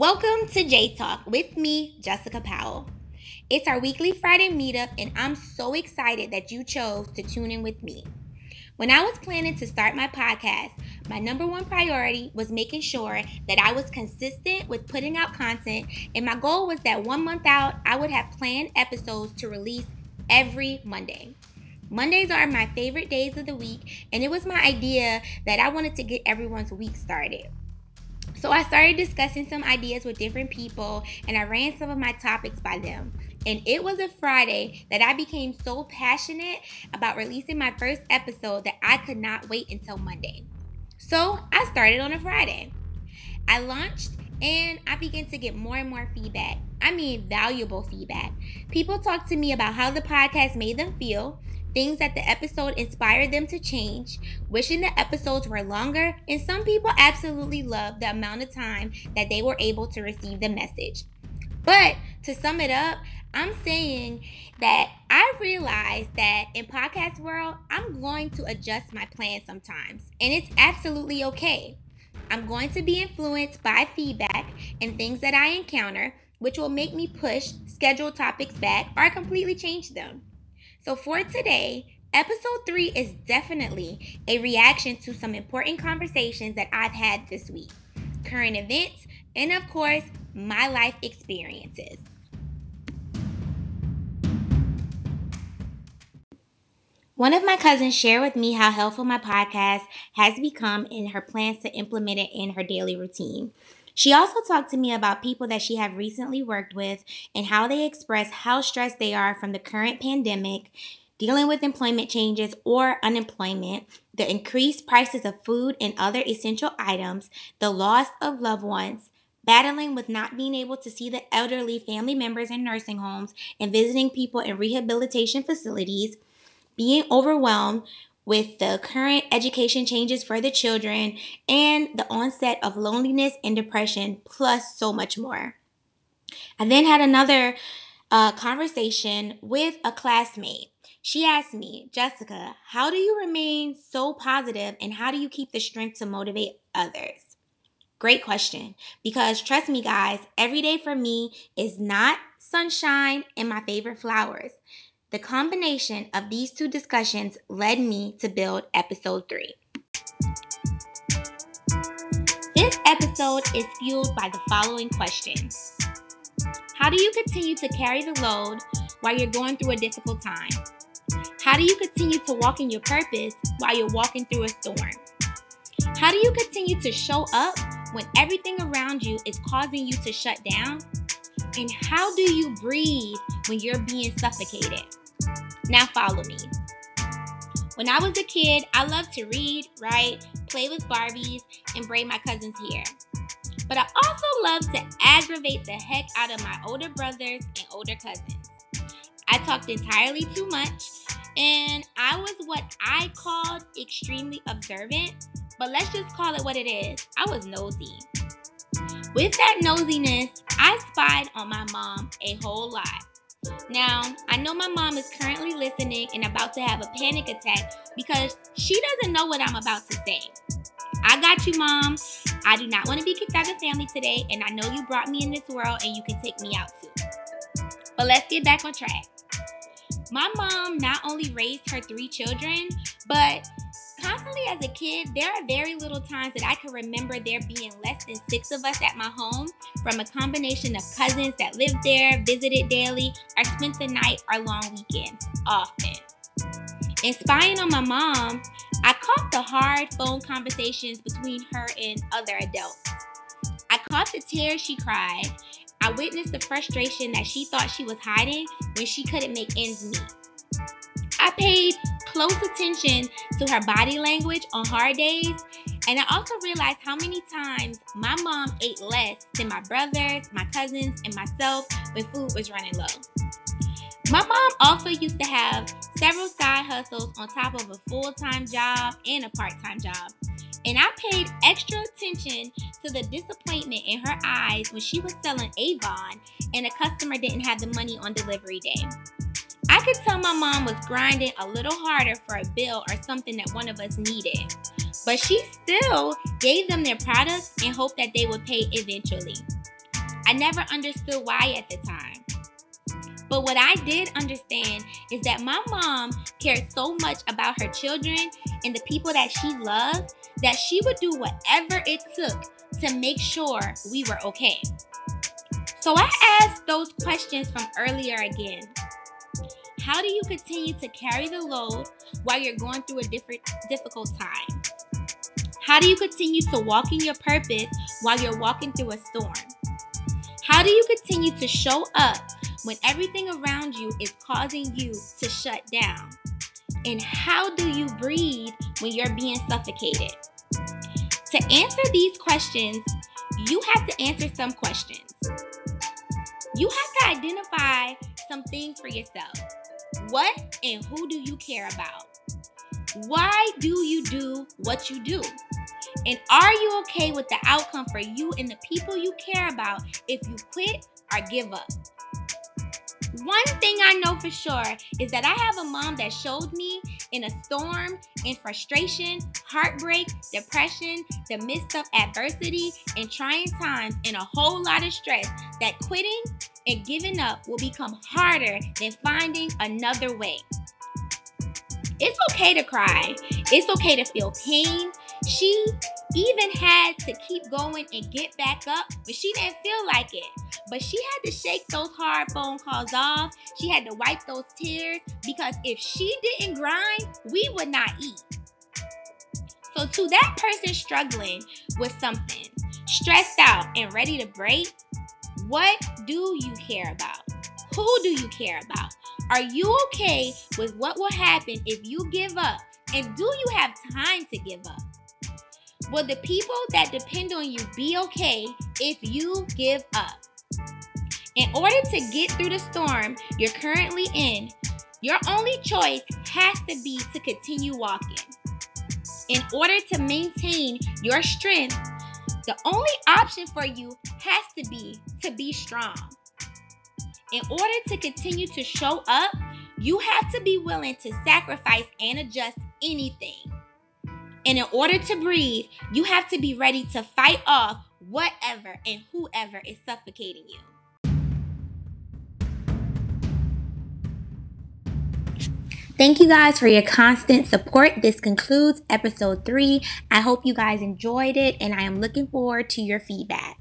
Welcome to J Talk with me, Jessica Powell. It's our weekly Friday meetup, and I'm so excited that you chose to tune in with me. When I was planning to start my podcast, my number one priority was making sure that I was consistent with putting out content, and my goal was that one month out, I would have planned episodes to release every Monday. Mondays are my favorite days of the week, and it was my idea that I wanted to get everyone's week started. So I started discussing some ideas with different people and I ran some of my topics by them. And it was a Friday that I became so passionate about releasing my first episode that I could not wait until Monday. So I started on a Friday. I launched and I began to get more and more feedback. I mean, valuable feedback. People talked to me about how the podcast made them feel, things that the episode inspired them to change, wishing the episodes were longer, and some people absolutely loved the amount of time that they were able to receive the message. But to sum it up, I'm saying that I realized that in podcast world, I'm going to adjust my plan sometimes, and it's absolutely okay. I'm going to be influenced by feedback and things that I encounter, which will make me push scheduled topics back or completely change them. So for today, episode three is definitely a reaction to some important conversations that I've had this week, current events, and of course, my life experiences. One of my cousins shared with me how helpful my podcast has become in her plans to implement it in her daily routine. She also talked to me about people that she have recently worked with and how they express how stressed they are from the current pandemic, dealing with employment changes or unemployment, the increased prices of food and other essential items, the loss of loved ones, battling with not being able to see the elderly family members in nursing homes and visiting people in rehabilitation facilities, being overwhelmed with the current education changes for the children and the onset of loneliness and depression, plus so much more. I then had another uh, conversation with a classmate. She asked me, Jessica, how do you remain so positive and how do you keep the strength to motivate others? Great question. Because trust me, guys, every day for me is not sunshine and my favorite flowers. The combination of these two discussions led me to build episode three. This episode is fueled by the following questions How do you continue to carry the load while you're going through a difficult time? How do you continue to walk in your purpose while you're walking through a storm? How do you continue to show up when everything around you is causing you to shut down? And how do you breathe when you're being suffocated? Now follow me. When I was a kid, I loved to read, write, play with Barbies, and braid my cousin's hair. But I also loved to aggravate the heck out of my older brothers and older cousins. I talked entirely too much, and I was what I called extremely observant, but let's just call it what it is. I was nosy. With that nosiness, I spied on my mom a whole lot. Now, I know my mom is currently listening and about to have a panic attack because she doesn't know what I'm about to say. I got you, mom. I do not want to be kicked out of the family today, and I know you brought me in this world and you can take me out too. But let's get back on track. My mom not only raised her three children, but constantly as a kid, there are very little times that I can remember there being less than six of us at my home from a combination of cousins that lived there, visited daily, or spent the night or long weekends often. In spying on my mom, I caught the hard phone conversations between her and other adults. I caught the tears she cried. I witnessed the frustration that she thought she was hiding when she couldn't make ends meet. I paid close attention to her body language on hard days. And I also realized how many times my mom ate less than my brothers, my cousins, and myself when food was running low. My mom also used to have several side hustles on top of a full time job and a part time job. And I paid extra attention to the disappointment in her eyes when she was selling Avon and a customer didn't have the money on delivery day. I could tell my mom was grinding a little harder for a bill or something that one of us needed. But she still gave them their products and hoped that they would pay eventually. I never understood why at the time. But what I did understand is that my mom cared so much about her children and the people that she loved that she would do whatever it took to make sure we were okay. So I asked those questions from earlier again. How do you continue to carry the load while you're going through a different difficult time? How do you continue to walk in your purpose while you're walking through a storm? How do you continue to show up when everything around you is causing you to shut down? And how do you breathe when you're being suffocated? To answer these questions, you have to answer some questions you have to identify some things for yourself. What and who do you care about? Why do you do what you do? And are you okay with the outcome for you and the people you care about if you quit or give up? One thing I know for sure is that I have a mom that showed me in a storm, in frustration, heartbreak, depression, the midst of adversity and trying times, and a whole lot of stress that quitting and giving up will become harder than finding another way. It's okay to cry. It's okay to feel pain. She even had to keep going and get back up, but she didn't feel like it. But she had to shake those hard phone calls off. She had to wipe those tears because if she didn't grind, we would not eat. So, to that person struggling with something, stressed out and ready to break, what do you care about? Who do you care about? Are you okay with what will happen if you give up? And do you have time to give up? Will the people that depend on you be okay if you give up? In order to get through the storm you're currently in, your only choice has to be to continue walking. In order to maintain your strength, the only option for you has to be to be strong. In order to continue to show up, you have to be willing to sacrifice and adjust anything. And in order to breathe, you have to be ready to fight off whatever and whoever is suffocating you. Thank you guys for your constant support. This concludes episode three. I hope you guys enjoyed it, and I am looking forward to your feedback.